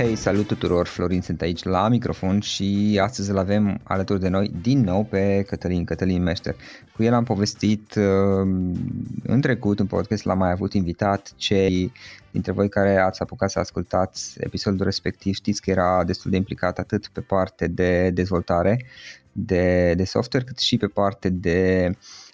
Hei, salut tuturor! Florin sunt aici la microfon și astăzi îl avem alături de noi din nou pe Cătălin, Cătălin Meșter. Cu el am povestit uh, în trecut în podcast, l-am mai avut invitat cei dintre voi care ați apucat să ascultați episodul respectiv știți că era destul de implicat atât pe parte de dezvoltare de, de software cât și pe parte de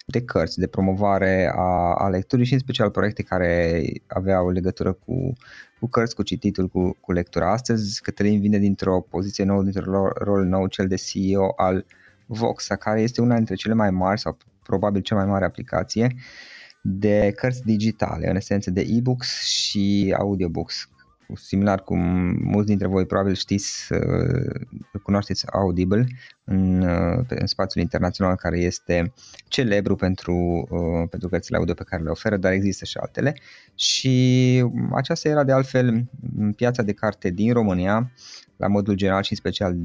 de cărți, de promovare a, a lecturii și în special proiecte care aveau legătură cu cu cărți, cu cititul, cu, cu lectura. Astăzi Cătălin vine dintr-o poziție nouă, dintr-un rol nou, cel de CEO al Voxa, care este una dintre cele mai mari sau probabil cea mai mare aplicație de cărți digitale, în esență de e-books și audiobooks similar cum mulți dintre voi probabil știți, uh, cunoașteți Audible în, uh, în spațiul internațional care este celebru pentru, uh, pentru cărțile audio pe care le oferă, dar există și altele. Și aceasta era de altfel piața de carte din România, la modul general și în special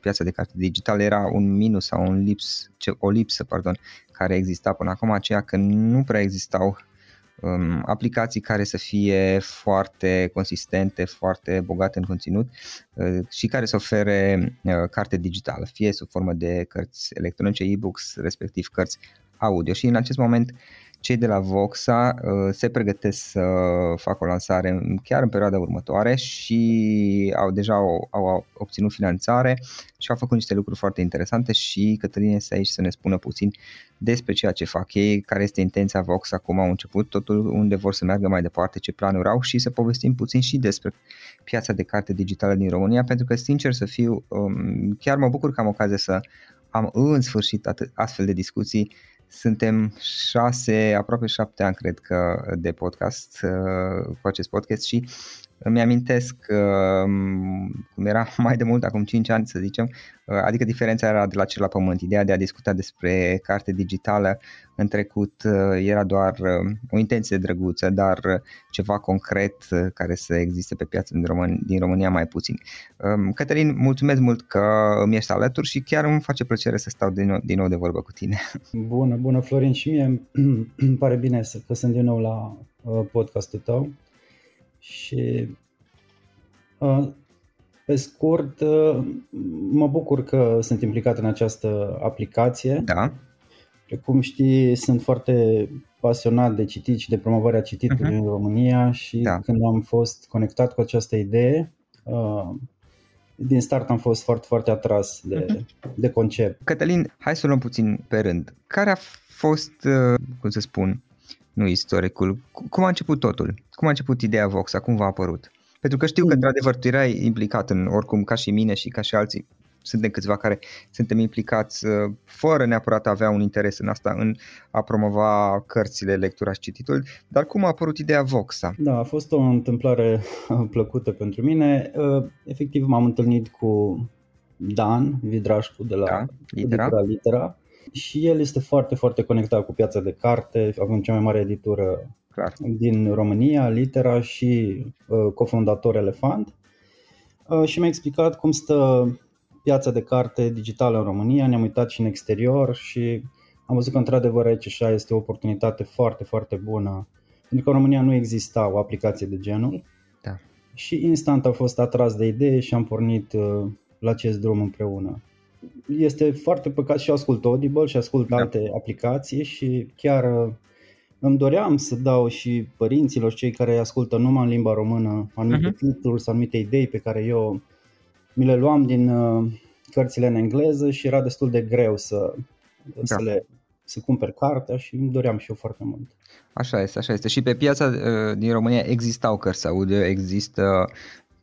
piața de carte digitală era un minus sau un lips, o lipsă pardon, care exista până acum, aceea că nu prea existau um, aplicații care să fie foarte consistente, foarte bogate în conținut uh, și care să ofere uh, carte digitală, fie sub formă de cărți electronice, e-books, respectiv cărți audio. Și în acest moment cei de la Voxa uh, se pregătesc să facă o lansare chiar în perioada următoare și au deja au, au obținut finanțare și au făcut niște lucruri foarte interesante și Cătălin este aici să ne spună puțin despre ceea ce fac ei, care este intenția Vox acum au început, totul unde vor să meargă mai departe, ce planuri au și să povestim puțin și despre piața de carte digitală din România, pentru că sincer să fiu, um, chiar mă bucur că am ocazia să am în sfârșit atât, astfel de discuții suntem șase, aproape șapte ani, cred că, de podcast, uh, cu acest podcast și îmi amintesc um, cum era mai de mult, acum 5 ani să zicem, uh, adică diferența era de la cer la pământ. Ideea de a discuta despre carte digitală în trecut uh, era doar o intenție drăguță, dar ceva concret care să existe pe piață din, Român- din România mai puțin. Um, Cătălin, mulțumesc mult că îmi ești alături și chiar îmi face plăcere să stau din nou, din nou de vorbă cu tine. Bună, bună Florin și mie îmi pare bine că sunt din nou la uh, podcastul tău și uh, pe scurt, mă bucur că sunt implicat în această aplicație. Da. Precum știi, sunt foarte pasionat de citit și de promovarea cititului uh-huh. în România și da. când am fost conectat cu această idee, din start am fost foarte, foarte atras de, uh-huh. de concept. Cătălin, hai să luăm puțin pe rând. Care a fost, cum să spun, nu istoricul. Cum a început totul? Cum a început ideea Voxa? Cum v-a apărut? Pentru că știu că, mm. într-adevăr, tu erai implicat în, oricum, ca și mine și ca și alții, suntem câțiva care suntem implicați uh, fără neapărat a avea un interes în asta, în a promova cărțile, lectura și cititul, dar cum a apărut ideea Voxa? Da, a fost o întâmplare plăcută pentru mine. Uh, efectiv m-am întâlnit cu Dan Vidrașcu de la da, Litera. Litera și el este foarte, foarte conectat cu piața de carte, avem cea mai mare editură Clar. din România, Litera și uh, cofondator Elefant. Uh, și mi-a explicat cum stă piața de carte digitală în România, ne-am uitat și în exterior și am văzut că într-adevăr aici așa este o oportunitate foarte, foarte bună, pentru că în România nu exista o aplicație de genul. Da. Și instant a fost atras de idee și am pornit uh, la acest drum împreună este foarte păcat și ascult Audible și ascult da. alte aplicații și chiar uh, îmi doream să dau și părinților, cei care ascultă numai în limba română, anumite uh-huh. titluri sau anumite idei pe care eu mi le luam din uh, cărțile în engleză și era destul de greu să, da. să le să cumpăr cartea și îmi doream și eu foarte mult. Așa este, așa este. Și pe piața uh, din România existau cărți audio, există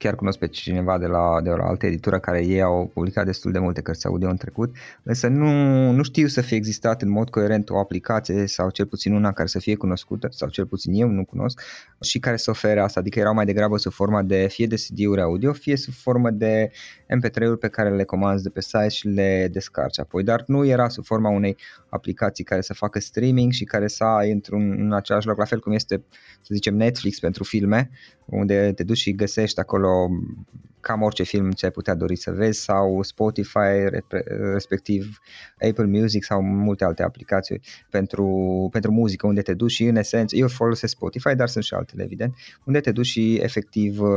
chiar cunosc pe cineva de la, de la altă editură care ei au publicat destul de multe cărți audio în trecut, însă nu, nu știu să fie existat în mod coerent o aplicație sau cel puțin una care să fie cunoscută, sau cel puțin eu nu cunosc, și care să ofere asta, adică erau mai degrabă sub forma de fie de CD-uri audio, fie sub formă de MP3-uri pe care le comanzi de pe site și le descarci apoi, dar nu era sub forma unei aplicații care să facă streaming și care să ai într-un în același loc, la fel cum este, să zicem, Netflix pentru filme, unde te duci și găsești acolo cam orice film ce ai putea dori să vezi sau Spotify, respectiv Apple Music sau multe alte aplicații pentru, pentru muzică unde te duci și în esență, eu folosesc Spotify, dar sunt și altele evident, unde te duci și efectiv uh,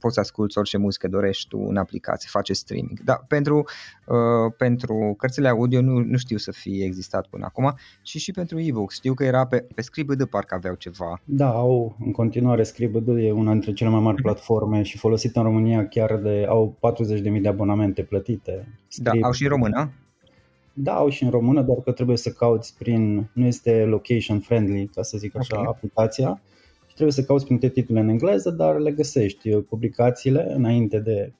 poți să asculti orice muzică dorești tu în aplicație, face streaming. Dar pentru, uh, pentru cărțile audio nu, nu știu să fie existat până acum și și pentru e-books. Știu că era pe, pe Scribd parcă aveau ceva. Da, au în continuare Scribd e una dintre cele mai mari mhm. platforme și folosită în România chiar chiar de, au 40.000 de abonamente plătite. Da, au și în română? Da, au și în română, doar că trebuie să cauți prin, nu este location friendly, ca să zic așa, okay. aplicația. Și trebuie să cauți prin titlurile în engleză, dar le găsești publicațiile înainte de Mm-hmm.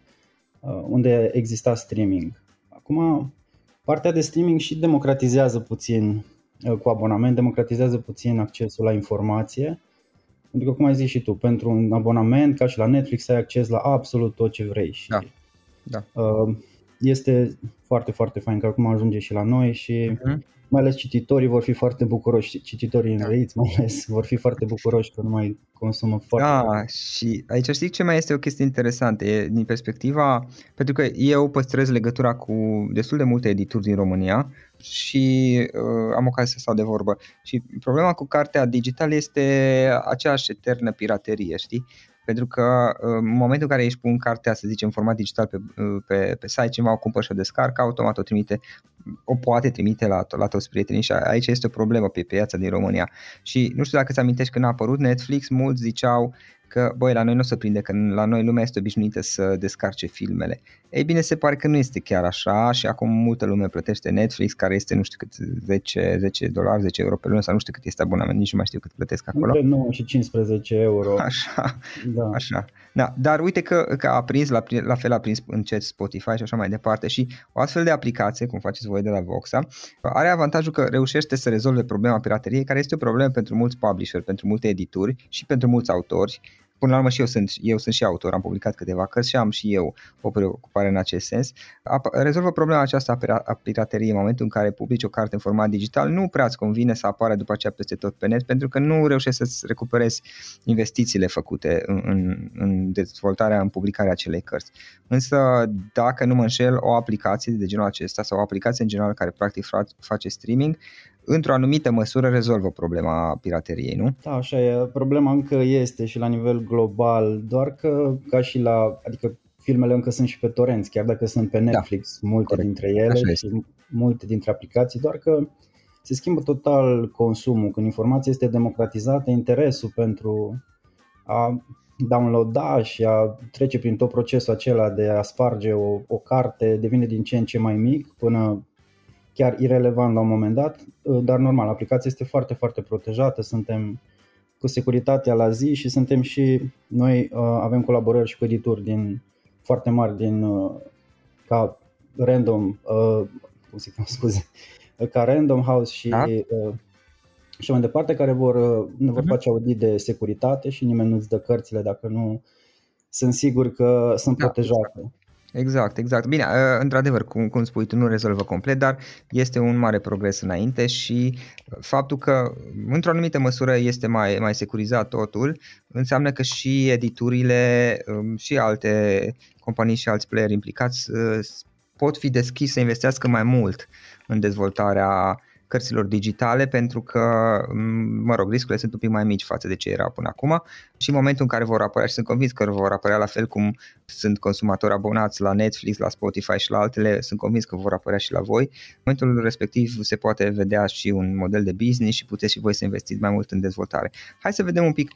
unde exista streaming. Acum, partea de streaming și democratizează puțin uh, cu abonament, democratizează puțin accesul la informație. Pentru că, cum ai zis și tu, pentru un abonament, ca și la Netflix, ai acces la absolut tot ce vrei. Și, da. da. Este foarte, foarte fain că acum ajunge și la noi și uh-huh mai ales cititorii vor fi foarte bucuroși, cititorii da. înveiți mai ales vor fi foarte bucuroși că nu mai consumă foarte Da, mult. și aici știi ce mai este o chestie interesantă, e din perspectiva, pentru că eu păstrez legătura cu destul de multe edituri din România și uh, am ocazia să stau de vorbă. Și problema cu cartea digitală este aceeași eternă piraterie, știi? Pentru că în momentul în care ești pun cartea, să zicem, în format digital pe, pe, pe site, cineva o cumpără și o descarcă, automat o trimite, o poate trimite la, la toți prietenii și aici este o problemă pe piața din România. Și nu știu dacă ți amintești când a apărut Netflix, mulți ziceau că, băi, la noi nu o să prinde, că la noi lumea este obișnuită să descarce filmele. Ei bine, se pare că nu este chiar așa și acum multă lume plătește Netflix, care este, nu știu cât, 10, 10 dolari, 10 euro pe lună sau nu știu cât este abonament, nici nu mai știu cât plătesc acolo. Între 9 și 15 euro. Așa, da. așa. Da, dar uite că, că a prins, la, la fel a prins încet Spotify și așa mai departe și o astfel de aplicație, cum faceți voi de la Voxa, are avantajul că reușește să rezolve problema pirateriei, care este o problemă pentru mulți publisher, pentru multe edituri și pentru mulți autori până la urmă și eu sunt, eu sunt și autor, am publicat câteva cărți și am și eu o preocupare în acest sens. Rezolvă problema aceasta a pirateriei în momentul în care publici o carte în format digital, nu prea îți convine să apară după aceea peste tot pe net, pentru că nu reușești să-ți recuperezi investițiile făcute în, în, în dezvoltarea, în publicarea acelei cărți. Însă, dacă nu mă înșel, o aplicație de genul acesta sau o aplicație în general care practic face streaming, într-o anumită măsură rezolvă problema pirateriei, nu? Da, așa e. Problema încă este și la nivel global, doar că ca și la, adică filmele încă sunt și pe torenți, chiar dacă sunt pe da. Netflix, da, multe corect. dintre ele așa și este. multe dintre aplicații, doar că se schimbă total consumul. Când informația este democratizată, interesul pentru a downloada și a trece prin tot procesul acela de a sparge o, o carte devine din ce în ce mai mic până chiar irelevant la un moment dat, uh, dar normal, aplicația este foarte, foarte protejată, suntem cu securitatea la zi și suntem și noi uh, avem colaborări și cu edituri din foarte mari din uh, ca Random, cum se cheamă, scuze, ca Random House și da? și mai departe care vor, ne vor uh-huh. face audit de securitate și nimeni nu-ți dă cărțile dacă nu sunt sigur că sunt da, protejate. Exact. Exact, exact. Bine, ă, într-adevăr, cum, cum spui tu, nu rezolvă complet, dar este un mare progres înainte și faptul că, într-o anumită măsură, este mai, mai securizat totul, înseamnă că și editurile ă, și alte companii și alți player implicați ă, pot fi deschis să investească mai mult în dezvoltarea cărților digitale pentru că, mă rog, riscurile sunt un pic mai mici față de ce era până acum și în momentul în care vor apărea și sunt convins că vor apărea la fel cum sunt consumatori abonați la Netflix, la Spotify și la altele, sunt convins că vor apărea și la voi. În momentul respectiv se poate vedea și un model de business și puteți și voi să investiți mai mult în dezvoltare. Hai să vedem un pic,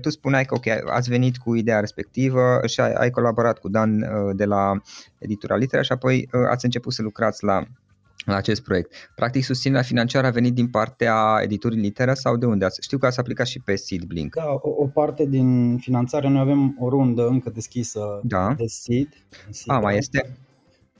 tu spuneai că ok, ați venit cu ideea respectivă și ai, ai colaborat cu Dan de la editura Litera și apoi ați început să lucrați la la acest proiect. Practic, susținerea financiară a venit din partea editurii Litera sau de unde? Știu că ați aplicat și pe Seedblink. Da, o, o parte din finanțare, noi avem o rundă încă deschisă da. de Seed. seed a, mai este?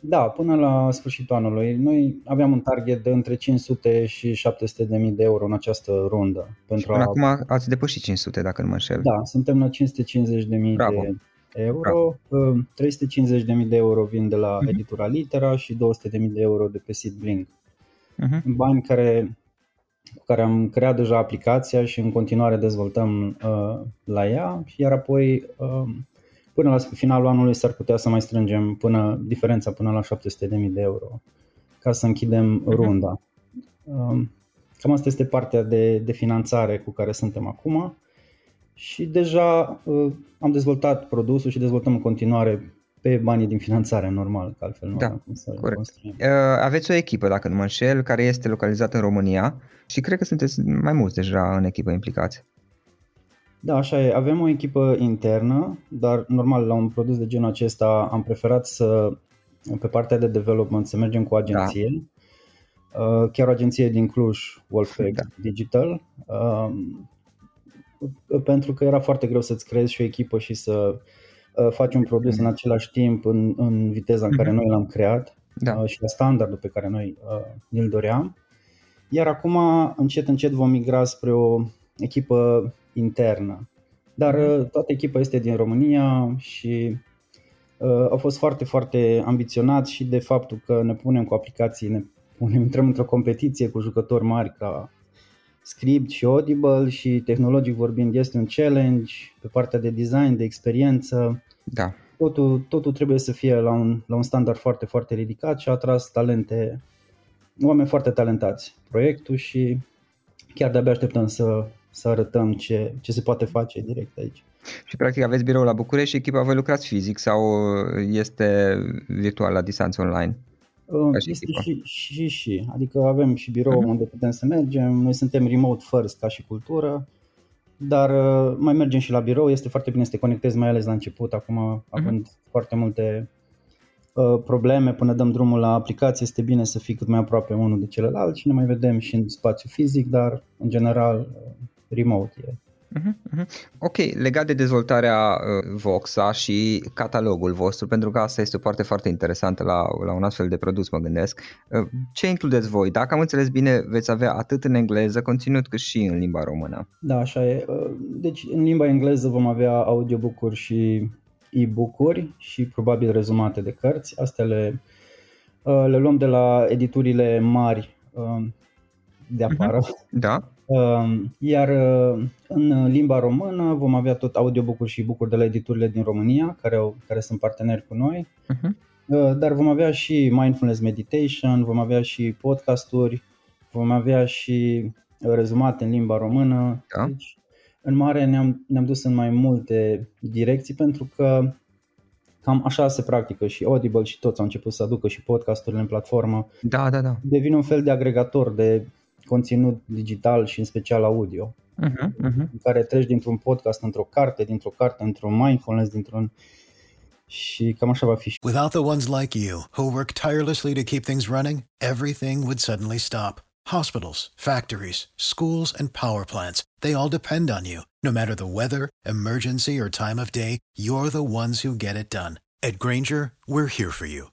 Da, până la sfârșitul anului. Noi aveam un target de între 500 și 700 de mii de euro în această rundă. Pentru și până a... acum ați depășit 500, dacă nu mă înșel. Da, suntem la 550 de mii de euro, Bravo. 350.000 de euro vin de la uh-huh. editura Litera și 200.000 de euro de pe Seedblink. Uh-huh. Bani care, cu care am creat deja aplicația și în continuare dezvoltăm uh, la ea, iar apoi uh, până la finalul anului s-ar putea să mai strângem până diferența până la 700.000 de euro ca să închidem uh-huh. runda. Uh, cam asta este partea de, de finanțare cu care suntem acum și deja uh, am dezvoltat produsul și dezvoltăm în continuare pe banii din finanțare, normal, că altfel nu da, cum să corect. Construim. Uh, aveți o echipă, dacă nu mă înșel, care este localizată în România și cred că sunteți mai mulți deja în echipă implicați. Da, așa e. Avem o echipă internă, dar normal la un produs de genul acesta am preferat să, pe partea de development, să mergem cu o agenție. Da. Uh, chiar o agenție din Cluj, Wolfpack da. Digital. Um, pentru că era foarte greu să-ți creezi și o echipă și să uh, faci un produs în același timp în, în viteza în care mhm. noi l-am creat da. Uh, și la standardul pe care noi uh, ne-l doream. Iar acum, încet, încet vom migra spre o echipă internă. Dar mhm. toată echipa este din România și uh, au fost foarte, foarte ambiționați și de faptul că ne punem cu aplicații, ne punem, intrăm într-o competiție cu jucători mari ca script și audible și tehnologic vorbind este un challenge pe partea de design, de experiență. Da. Totul, totul trebuie să fie la un, la un standard foarte, foarte ridicat și a atras talente, oameni foarte talentați proiectul și chiar de-abia așteptăm să, să arătăm ce, ce se poate face direct aici. Și practic aveți birou la București și echipa voi lucrați fizic sau este virtual la distanță online? Este și, și, și, adică avem și birou uh-huh. unde putem să mergem, noi suntem remote first ca și cultură, dar uh, mai mergem și la birou, este foarte bine să te conectezi, mai ales la început, acum uh-huh. având foarte multe uh, probleme până dăm drumul la aplicație, este bine să fii cât mai aproape unul de celălalt și ne mai vedem și în spațiu fizic, dar în general uh, remote e Uh-huh, Ok, legat de dezvoltarea uh, Voxa și catalogul vostru, pentru că asta este o parte foarte interesantă la, la un astfel de produs, mă gândesc. Uh, ce includeți voi? Dacă am înțeles bine, veți avea atât în engleză conținut cât și în limba română. Da, așa e. Uh, deci în limba engleză vom avea audiobook-uri și e-book-uri și probabil rezumate de cărți. Astea le, uh, le luăm de la editurile mari uh, de afară. Uh-huh. Da. Ehm, iar uh, în limba română vom avea tot audiobook-uri și book de la editurile din România, care, au, care sunt parteneri cu noi. Uh-huh. Dar vom avea și mindfulness meditation, vom avea și podcasturi, vom avea și rezumate în limba română. Da. Deci, în mare ne-am, ne-am dus în mai multe direcții pentru că cam așa se practică și Audible și toți au început să aducă și podcasturile în platformă. Da, da, da. Devine un fel de agregator de conținut digital și în special audio, uh-huh, uh-huh. în care treci dintr-un podcast într-o carte, dintr-o carte într-un mindfulness, dintr-un și cam așa va fi. Without the ones like you, who work tirelessly to keep things running, everything would suddenly stop. Hospitals, factories, schools and power plants, they all depend on you. No matter the weather, emergency or time of day, you're the ones who get it done. At Granger, we're here for you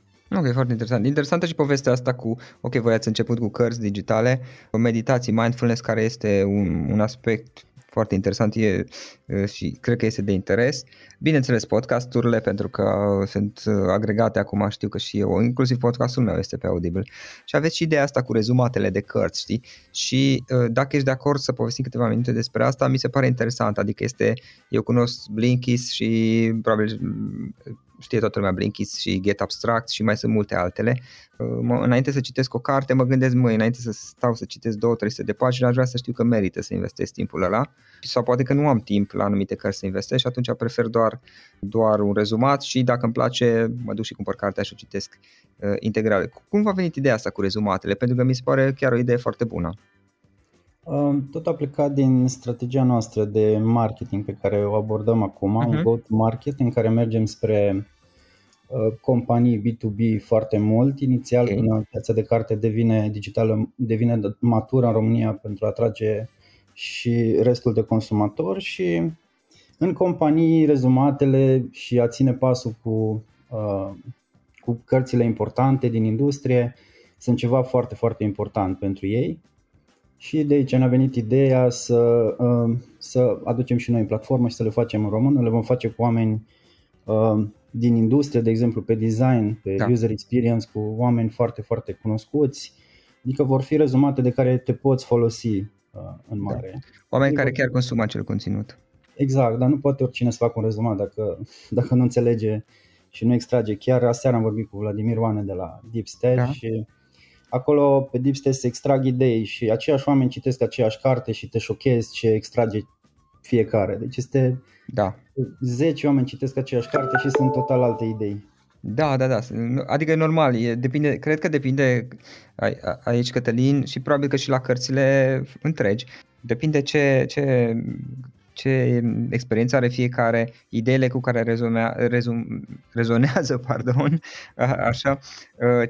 Ok, foarte interesant. Interesantă și povestea asta cu, ok, voi ați început cu cărți digitale, meditații, mindfulness, care este un, un aspect foarte interesant e, și cred că este de interes. Bineînțeles, podcasturile, pentru că sunt agregate acum, știu că și eu, inclusiv podcastul meu este pe Audible. Și aveți și ideea asta cu rezumatele de cărți, știi? Și dacă ești de acord să povestim câteva minute despre asta, mi se pare interesant. Adică este, eu cunosc Blinkist și probabil știe toată lumea Blinkist și Get Abstract și mai sunt multe altele. Mă, înainte să citesc o carte, mă gândesc, măi, înainte să stau să citesc 2-300 de pagini, aș vrea să știu că merită să investesc timpul ăla. Sau poate că nu am timp la anumite cărți să investesc și atunci prefer doar, doar un rezumat și dacă îmi place, mă duc și cumpăr cartea și o citesc uh, integral. Cum v-a venit ideea asta cu rezumatele? Pentru că mi se pare chiar o idee foarte bună. Tot a plecat din strategia noastră de marketing pe care o abordăm acum, uh-huh. un mhm. go-to-market în care mergem spre uh, companii B2B foarte mult. Inițial, okay. până piața de carte devine digitală, devine matură în România pentru a atrage și restul de consumatori și în companii rezumatele și a ține pasul cu, uh, cu cărțile importante din industrie sunt ceva foarte, foarte important pentru ei și de aici ne-a venit ideea să, uh, să aducem și noi în platformă și să le facem în română. Le vom face cu oameni uh, din industrie, de exemplu pe design, pe da. user experience, cu oameni foarte, foarte cunoscuți. Adică vor fi rezumate de care te poți folosi uh, în da. mare. Da. Oameni adică, care chiar consumă acel conținut. Exact, dar nu poate oricine să facă un rezumat dacă, dacă nu înțelege și nu extrage. Chiar aseară am vorbit cu Vladimir Oane de la Deep Stash da. și acolo pe Deep se extrag idei și aceiași oameni citesc aceeași carte și te șochezi ce extrage fiecare. Deci este da. 10 oameni citesc aceeași carte și sunt total alte idei. Da, da, da. Adică e normal. E, depinde, cred că depinde aici, Cătălin, și probabil că și la cărțile întregi. Depinde ce, ce ce experiență are fiecare, ideile cu care rezumea, rezum, rezonează, pardon, așa,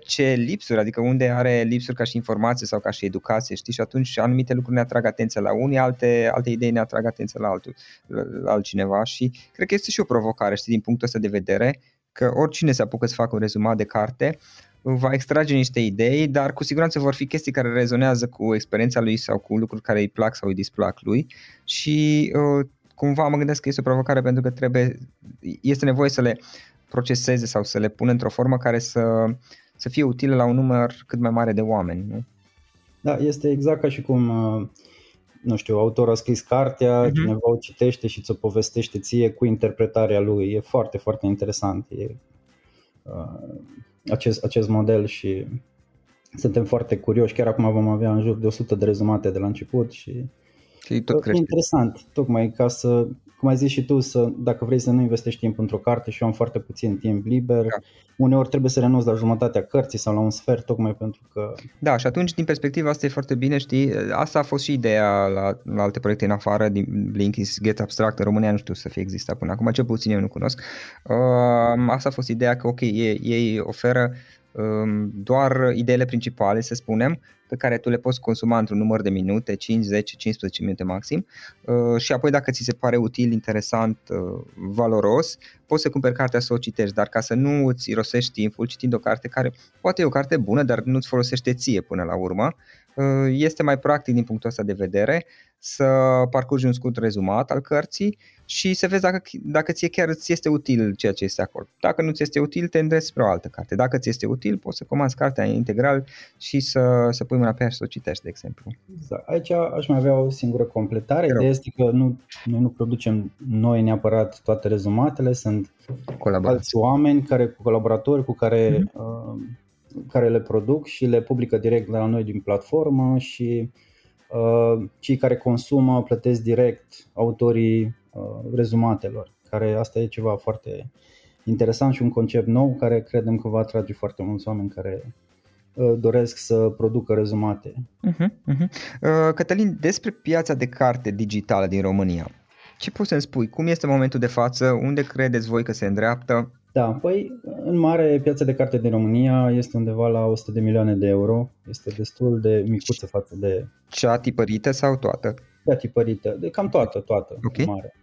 ce lipsuri, adică unde are lipsuri ca și informație sau ca și educație, știi, și atunci anumite lucruri ne atrag atenția la unii, alte, alte idei ne atrag atenția la, altul, la altcineva și cred că este și o provocare, știi, din punctul ăsta de vedere, că oricine se apucă să facă un rezumat de carte, va extrage niște idei, dar cu siguranță vor fi chestii care rezonează cu experiența lui sau cu lucruri care îi plac sau îi displac lui și uh, cumva mă gândesc că este o provocare pentru că trebuie, este nevoie să le proceseze sau să le pună într-o formă care să, să fie utilă la un număr cât mai mare de oameni. Nu? Da, este exact ca și cum uh, nu știu, autorul a scris cartea, uh-huh. cineva o citește și ți-o povestește ție cu interpretarea lui. E foarte, foarte interesant. E, uh, acest, acest model și suntem foarte curioși. Chiar acum vom avea în jur de 100 de rezumate de la început și și tot crește. interesant, tocmai ca să, cum ai zis și tu, să, dacă vrei să nu investești timp într-o carte și eu am foarte puțin timp liber, da. uneori trebuie să renunți la jumătatea cărții sau la un sfert, tocmai pentru că... Da, și atunci, din perspectiva asta e foarte bine, știi, asta a fost și ideea la, la alte proiecte în afară, din Blinkist, Get Abstract, în România nu știu să fie existat până acum, ce puțin eu nu cunosc. Uh, asta a fost ideea că, ok, ei, ei oferă um, doar ideile principale, să spunem, pe care tu le poți consuma într-un număr de minute, 5, 10, 15 minute maxim. Uh, și apoi dacă ți se pare util, interesant, uh, valoros, poți să cumperi cartea să o citești, dar ca să nu îți irosești timpul citind o carte care poate e o carte bună, dar nu-ți folosește ție până la urmă, uh, este mai practic din punctul ăsta de vedere să parcurgi un scurt rezumat al cărții și să vezi dacă, dacă ție chiar îți este util ceea ce este acolo. Dacă nu ți este util, te îndrezi spre o altă carte. Dacă ți este util, poți să comanzi cartea integral și să, să pui mâna pe ea și să o citești, de exemplu. Exact. Aici aș mai avea o singură completare. Ideea este că nu, noi nu producem noi neapărat toate rezumatele, sunt alți oameni care, cu colaboratori cu care, mm-hmm. uh, care le produc și le publică direct de la noi din platformă și uh, cei care consumă plătesc direct autorii uh, rezumatelor, care asta e ceva foarte interesant și un concept nou care credem că va atrage foarte mulți oameni care uh, doresc să producă rezumate. Uh-huh, uh-huh. Uh, Cătălin, despre piața de carte digitală din România, ce poți să-mi spui? Cum este momentul de față? Unde credeți voi că se îndreaptă? Da, păi în mare piața de carte din România este undeva la 100 de milioane de euro. Este destul de micuță față de... Cea tipărită sau toată? Cea tipărită, de cam toată, toată, okay. în mare.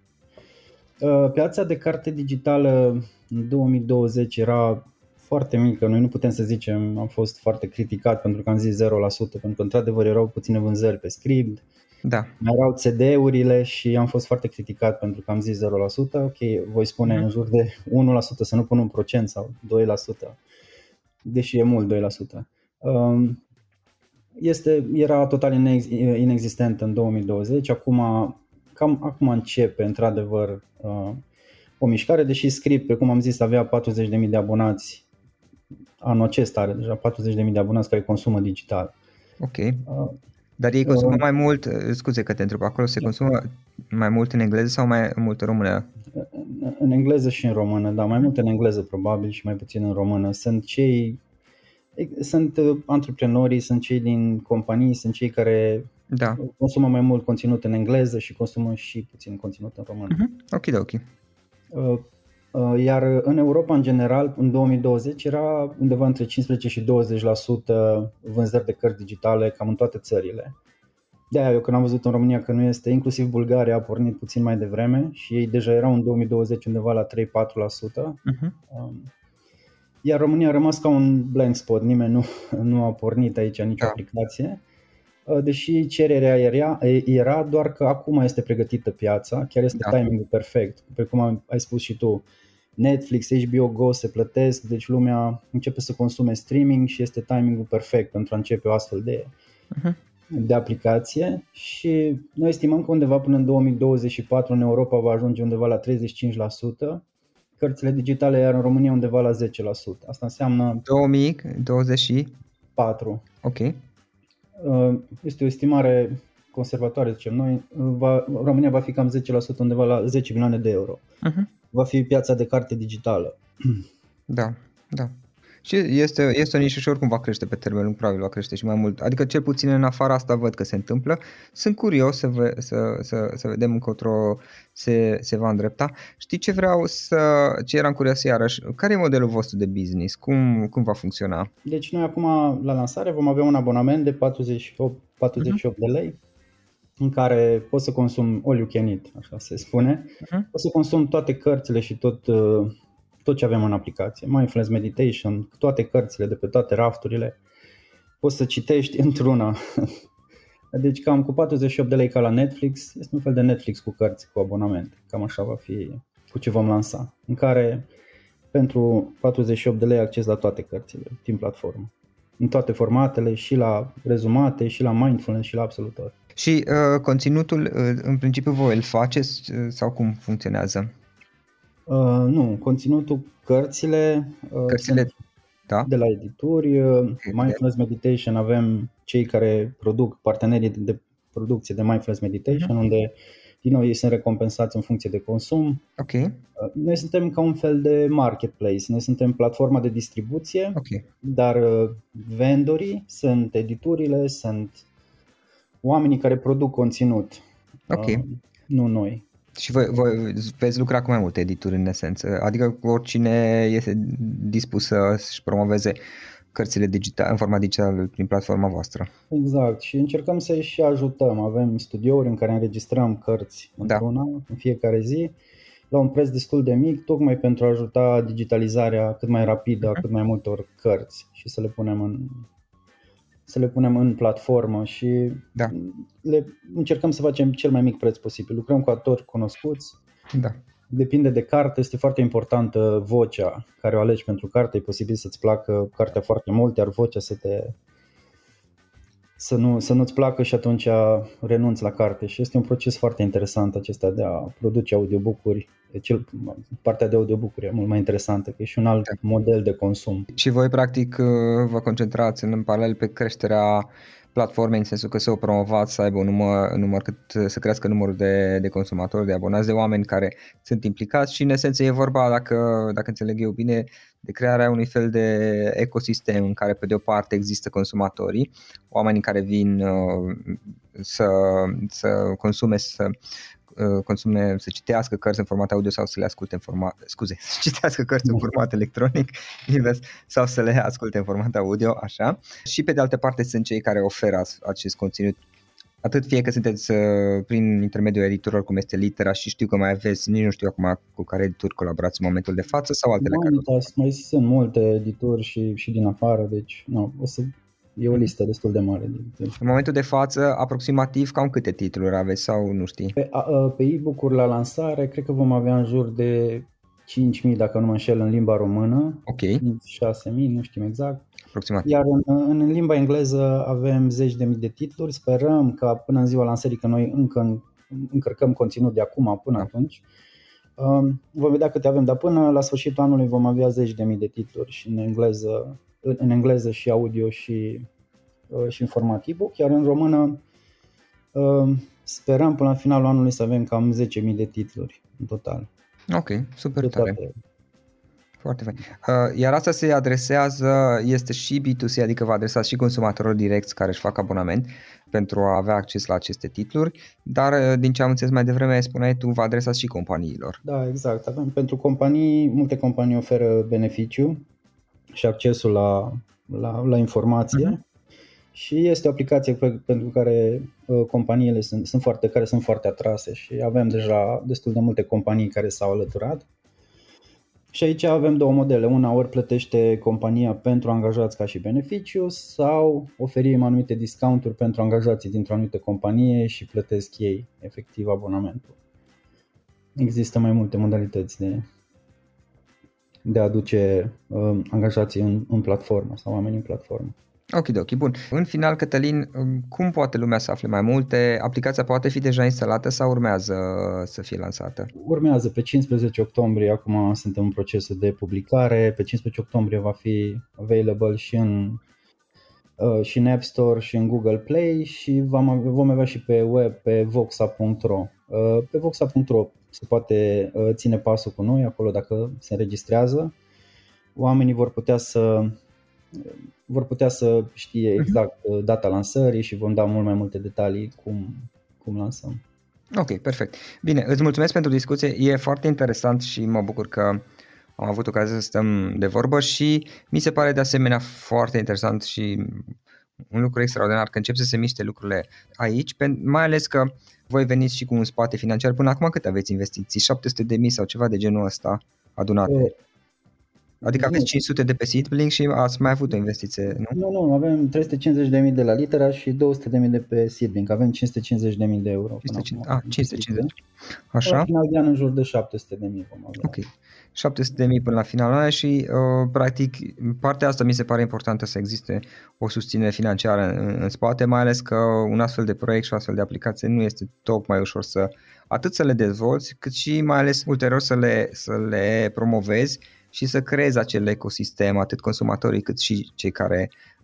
Uh, piața de carte digitală în 2020 era foarte mică. Noi nu putem să zicem, am fost foarte criticat pentru că am zis 0%, pentru că într-adevăr erau puține vânzări pe script, da. mai erau CD-urile și am fost foarte criticat pentru că am zis 0%. Ok, voi spune mm-hmm. în jur de 1% să nu pun un procent sau 2%, deși e mult 2%. Um, este, era total inexistent în 2020, acum, cam acum începe într-adevăr uh, o mișcare, deși script, pe cum am zis, avea 40.000 de abonați anul acesta are deja 40.000 de abonați care consumă digital. Ok. Uh, Dar ei consumă uh, mai mult, uh, scuze că te întreb, acolo se consumă mai mult în engleză sau mai mult în română? În engleză și în română, da, mai mult în engleză probabil și mai puțin în română. Sunt cei sunt uh, antreprenorii, sunt cei din companii, sunt cei care da. consumă mai mult conținut în engleză și consumă și puțin conținut în română. Uh-huh. Ok, ok. Uh, uh, iar în Europa, în general, în 2020 era undeva între 15 și 20% vânzări de cărți digitale cam în toate țările. De aia eu când am văzut în România că nu este, inclusiv Bulgaria a pornit puțin mai devreme și ei deja erau în 2020 undeva la 3-4%. Uh-huh. Um, iar România a rămas ca un blank spot, nimeni nu, nu a pornit aici nicio da. aplicație. Uh, deși cererea era, era, doar că acum este pregătită piața, chiar este da. timingul perfect. Pe cum ai spus și tu, Netflix, HBO Go se plătesc, deci lumea începe să consume streaming și este timingul perfect pentru a începe o astfel de, uh-huh. de aplicație și noi estimăm că undeva până în 2024 în Europa va ajunge undeva la 35%, cărțile digitale, iar în România undeva la 10%. Asta înseamnă... 2024. Ok. Uh, este o estimare conservatoare, zicem noi. Va, România va fi cam 10%, undeva la 10 milioane de euro. Uh-huh. Va fi piața de carte digitală. Da, da. Și este, este o nișă și oricum va crește pe termen lung, probabil va crește și mai mult. Adică cel puțin în afara asta văd că se întâmplă. Sunt curios să, ve, să, să, să vedem încotro se, se va îndrepta. Știi ce vreau să, ce eram curios iarăși, care e modelul vostru de business? Cum, cum va funcționa? Deci noi acum la lansare vom avea un abonament de 48, 48 uh-huh. de lei în care poți să consumi all you can eat, așa se spune. Uh-huh. Poți să consumi toate cărțile și tot uh, tot ce avem în aplicație, Mindfulness Meditation, toate cărțile de pe toate rafturile, poți să citești într-una. Deci cam cu 48 de lei ca la Netflix, este un fel de Netflix cu cărți, cu abonament. Cam așa va fi cu ce vom lansa, în care pentru 48 de lei acces la toate cărțile din platformă. În toate formatele, și la rezumate, și la mindfulness, și la absolut tot. Și uh, conținutul, uh, în principiu, voi îl faceți uh, sau cum funcționează? Uh, nu, conținutul, cărțile, uh, cărțile da? de la edituri, uh, Mindfulness Meditation, avem cei care produc, partenerii de, de producție de Mindfulness Meditation, uh-huh. unde din nou ei sunt recompensați în funcție de consum. Ok. Uh, noi suntem ca un fel de marketplace, noi suntem platforma de distribuție, okay. dar uh, vendorii sunt editurile, sunt oamenii care produc conținut. Ok. Uh, nu noi. Și voi, voi veți lucra cu mai multe edituri în esență, adică oricine este dispus să-și promoveze cărțile digitale, în format digital prin platforma voastră. Exact și încercăm să-i și ajutăm. Avem studiouri în care înregistrăm cărți da. într-una în fiecare zi la un preț destul de mic, tocmai pentru a ajuta digitalizarea cât mai rapidă a cât mai multor cărți și să le punem în, să le punem în platformă și da. le încercăm să facem cel mai mic preț posibil. Lucrăm cu autori cunoscuți. Da. Depinde de carte, este foarte importantă vocea care o alegi pentru carte. E posibil să-ți placă cartea foarte mult, iar vocea să te să, nu, să nu-ți placă și atunci renunți la carte și este un proces foarte interesant acesta de a produce audiobook-uri. Cel, partea de audiobook-uri e mult mai interesantă, că e și un alt da. model de consum. Și voi practic vă concentrați în paralel pe creșterea platformei în sensul că să o promovați, să aibă un număr, un număr cât să crească numărul de, de consumatori, de abonați, de oameni care sunt implicați și în esență e vorba, dacă, dacă înțeleg eu bine, de crearea unui fel de ecosistem în care pe de o parte există consumatorii, oamenii care vin uh, să, să consume, să Uh, consume, să citească cărți în format audio sau să le asculte în format, scuze, să citească cărți în format electronic, invers, sau să le asculte în format audio, așa. Și pe de altă parte sunt cei care oferă acest conținut Atât fie că sunteți uh, prin intermediul editorilor cum este Litera și știu că mai aveți, nici nu știu acum cu care editori colaborați în momentul de față sau altele mai, care... Mai sunt multe editori și, și din afară, deci nu, o să E o listă destul de mare. În momentul de față, aproximativ cam câte titluri aveți sau nu știi? Pe, a, pe e-book-uri la lansare, cred că vom avea în jur de 5.000, dacă nu mă înșel, în limba română. Ok. 6.000, nu știm exact. Aproximativ. Iar în, în limba engleză avem zeci de mii de titluri. Sperăm ca până în ziua lansării, că noi încă încărcăm conținut de acum până da. atunci, um, vom vedea câte avem, dar până la sfârșitul anului vom avea zeci de mii de titluri și în engleză, în engleză și audio și, uh, și în format e-book, iar în română um, sperăm până la finalul anului să avem cam 10.000 de titluri în total. Ok, super de tare. Toate. Foarte fain. Uh, iar asta se adresează, este și B2C, adică vă adresați și consumatorilor direcți care își fac abonament pentru a avea acces la aceste titluri, dar uh, din ce am înțeles mai devreme, spuneai tu, vă adresați și companiilor. Da, exact. Avem pentru companii, multe companii oferă beneficiu și accesul la, la, la informație. Uh-huh. Și este o aplicație pe, pentru care uh, companiile sunt, sunt foarte, care sunt foarte atrase și avem deja destul de multe companii care s-au alăturat. Și aici avem două modele. Una ori plătește compania pentru angajați ca și beneficiu sau oferim anumite discounturi pentru angajații dintr-o anumită companie și plătesc ei efectiv abonamentul. Există mai multe modalități de, de a aduce uh, angajații în, în platformă sau oamenii în platformă. Ok, ok, bun. În final, Cătălin, um, cum poate lumea să afle mai multe? Aplicația poate fi deja instalată sau urmează să fie lansată? Urmează pe 15 octombrie, acum suntem în procesul de publicare, pe 15 octombrie va fi available și în, uh, și în App Store și în Google Play și vom, vom avea și pe web pe voxa.ro. Uh, pe voxa.ro se poate uh, ține pasul cu noi acolo dacă se înregistrează. Oamenii vor putea să vor putea să știe mhm. exact uh, data lansării și vom da mult mai multe detalii cum, cum lansăm. Ok, perfect. Bine, îți mulțumesc pentru discuție. E foarte interesant și mă bucur că am avut ocazia să stăm de vorbă și mi se pare de asemenea foarte interesant și un lucru extraordinar că încep să se miște lucrurile aici, mai ales că voi veniți și cu un spate financiar. Până acum cât aveți investiții? 700 de mii sau ceva de genul ăsta adunate? Adică aveți 500 de pe Seedblink și ați mai avut o investiție, nu? Nu, nu, avem 350.000 de la Litera și 200.000 de pe Seedblink. Avem 550.000 de euro. 550, ah, 550. Așa? La final de an în jur de 700.000 vom avea. Ok. 700.000 până la finalul și uh, practic partea asta mi se pare importantă să existe o susținere financiară în, în spate, mai ales că un astfel de proiect și o astfel de aplicație nu este tocmai ușor să atât să le dezvolți, cât și mai ales ulterior să le, să le promovezi și să creezi acel ecosistem, atât consumatorii cât și cei care uh,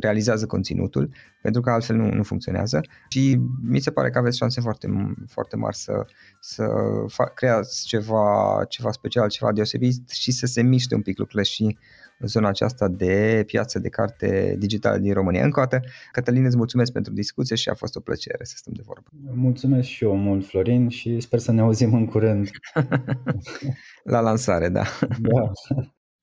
realizează conținutul, pentru că altfel nu, nu funcționează și mi se pare că aveți șanse foarte, foarte mari să, să fa- creați ceva, ceva special, ceva deosebit și să se miște un pic lucrurile și zona aceasta de piață de carte digitală din România. Încă o dată, Cătălin, îți mulțumesc pentru discuție și a fost o plăcere să stăm de vorbă. Mulțumesc și eu mult, Florin, și sper să ne auzim în curând. La lansare, da. da.